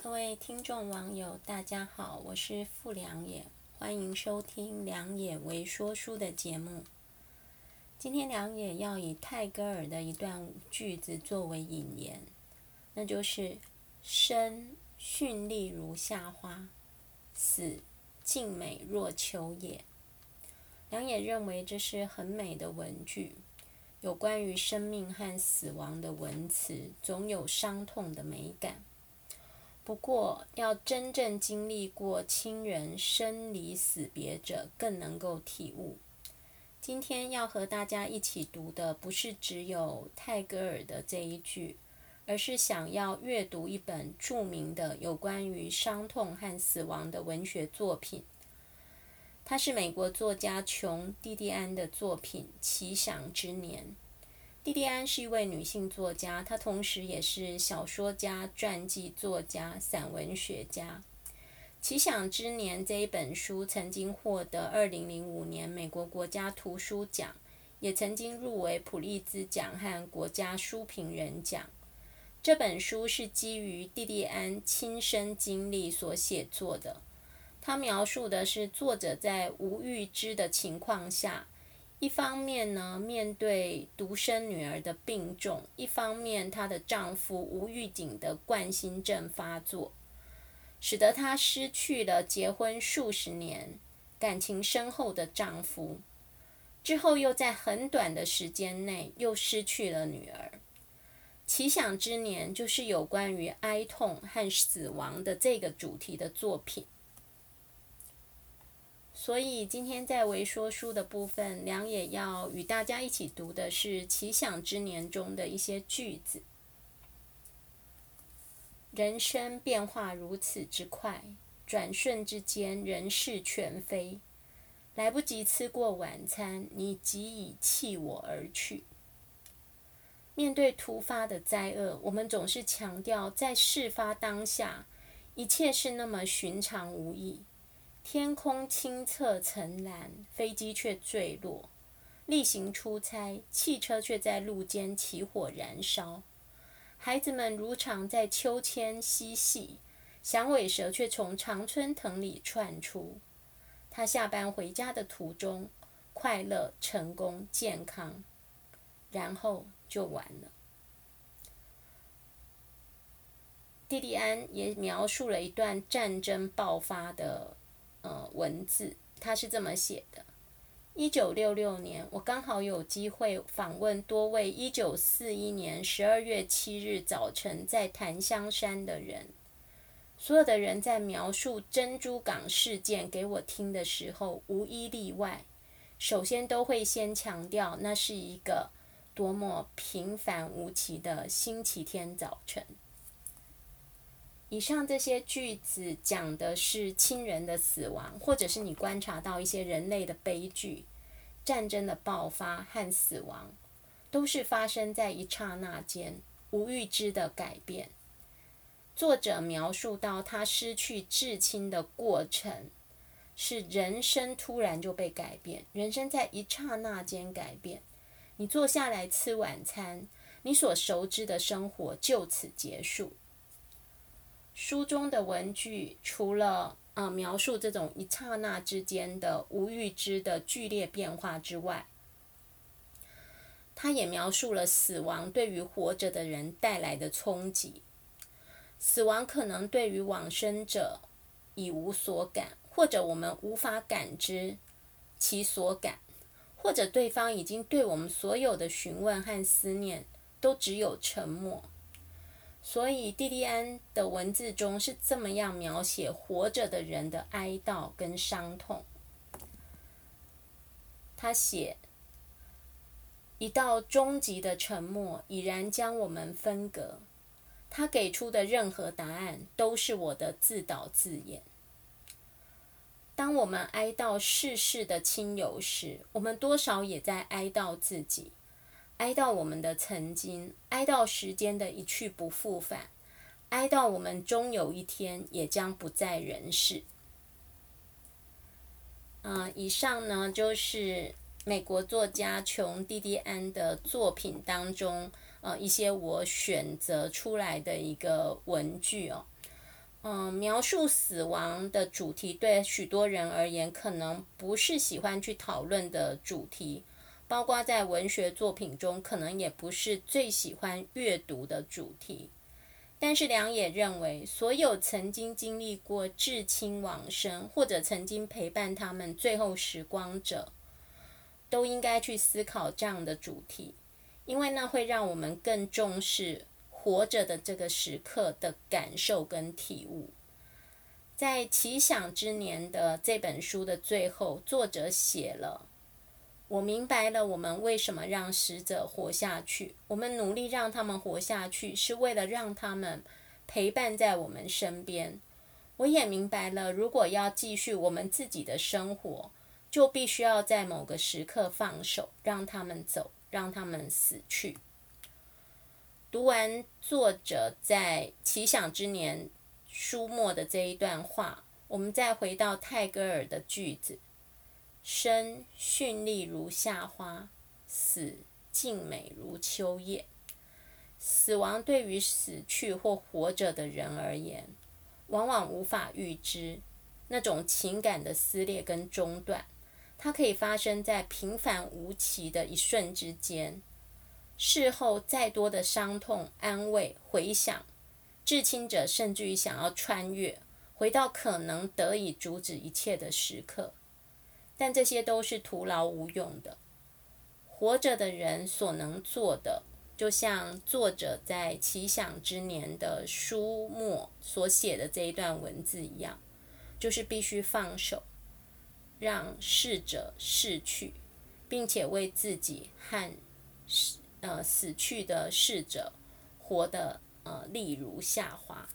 各位听众网友，大家好，我是傅良也，欢迎收听良也为说书的节目。今天良也要以泰戈尔的一段句子作为引言，那就是“生绚丽如夏花，死静美若秋叶”。良也认为这是很美的文句，有关于生命和死亡的文词，总有伤痛的美感。不过，要真正经历过亲人生离死别者，更能够体悟。今天要和大家一起读的，不是只有泰戈尔的这一句，而是想要阅读一本著名的有关于伤痛和死亡的文学作品。它是美国作家琼·蒂蒂安的作品《奇想之年》。蒂蒂安是一位女性作家，她同时也是小说家、传记作家、散文学家。《奇想之年》这一本书曾经获得二零零五年美国国家图书奖，也曾经入围普利兹奖和国家书评人奖。这本书是基于蒂蒂安亲身经历所写作的，他描述的是作者在无预知的情况下。一方面呢，面对独生女儿的病重；一方面，她的丈夫无预警的冠心症发作，使得她失去了结婚数十年、感情深厚的丈夫。之后，又在很短的时间内又失去了女儿。奇想之年就是有关于哀痛和死亡的这个主题的作品。所以今天在为说书的部分，梁也要与大家一起读的是《奇想之年》中的一些句子。人生变化如此之快，转瞬之间人事全非，来不及吃过晚餐，你即已弃我而去。面对突发的灾厄，我们总是强调在事发当下，一切是那么寻常无异。天空清澈澄蓝，飞机却坠落；例行出差，汽车却在路间起火燃烧；孩子们如常在秋千嬉戏，响尾蛇却从常春藤里窜出。他下班回家的途中，快乐、成功、健康，然后就完了。蒂蒂安也描述了一段战争爆发的。呃，文字他是这么写的：一九六六年，我刚好有机会访问多位一九四一年十二月七日早晨在檀香山的人。所有的人在描述珍珠港事件给我听的时候，无一例外，首先都会先强调那是一个多么平凡无奇的星期天早晨。以上这些句子讲的是亲人的死亡，或者是你观察到一些人类的悲剧、战争的爆发和死亡，都是发生在一刹那间无预知的改变。作者描述到他失去至亲的过程，是人生突然就被改变，人生在一刹那间改变。你坐下来吃晚餐，你所熟知的生活就此结束。书中的文句除了啊、描述这种一刹那之间的无预知的剧烈变化之外，他也描述了死亡对于活着的人带来的冲击。死亡可能对于往生者已无所感，或者我们无法感知其所感，或者对方已经对我们所有的询问和思念都只有沉默。所以，蒂蒂安的文字中是这么样描写活着的人的哀悼跟伤痛。他写：“一道终极的沉默已然将我们分隔，他给出的任何答案都是我的自导自演。当我们哀悼逝世的亲友时，我们多少也在哀悼自己。”哀悼我们的曾经，哀悼时间的一去不复返，哀悼我们终有一天也将不在人世。嗯、以上呢就是美国作家琼·蒂蒂安的作品当中，呃，一些我选择出来的一个文句哦。嗯，描述死亡的主题对许多人而言，可能不是喜欢去讨论的主题，包括在文学作品中，可能也不是最喜欢阅读的主题。但是良也认为，所有曾经经历过至亲往生，或者曾经陪伴他们最后时光者，都应该去思考这样的主题，因为那会让我们更重视活着的这个时刻的感受跟体悟。在《奇想之年》的这本书的最后，作者写了。我明白了，我们为什么让死者活下去。我们努力让他们活下去，是为了让他们陪伴在我们身边。我也明白了，如果要继续我们自己的生活，就必须要在某个时刻放手，让他们走，让他们死去。读完作者在《奇想之年》书末的这一段话，我们再回到泰戈尔的句子。生绚丽如夏花，死静美如秋叶。死亡对于死去或活着的人而言，往往无法预知那种情感的撕裂跟中断。它可以发生在平凡无奇的一瞬之间。事后再多的伤痛、安慰、回想，至亲者甚至于想要穿越，回到可能得以阻止一切的时刻。但这些都是徒劳无用的。活着的人所能做的，就像作者在《奇想之年》的书末所写的这一段文字一样，就是必须放手，让逝者逝去，并且为自己和死呃死去的逝者活得呃例如下滑。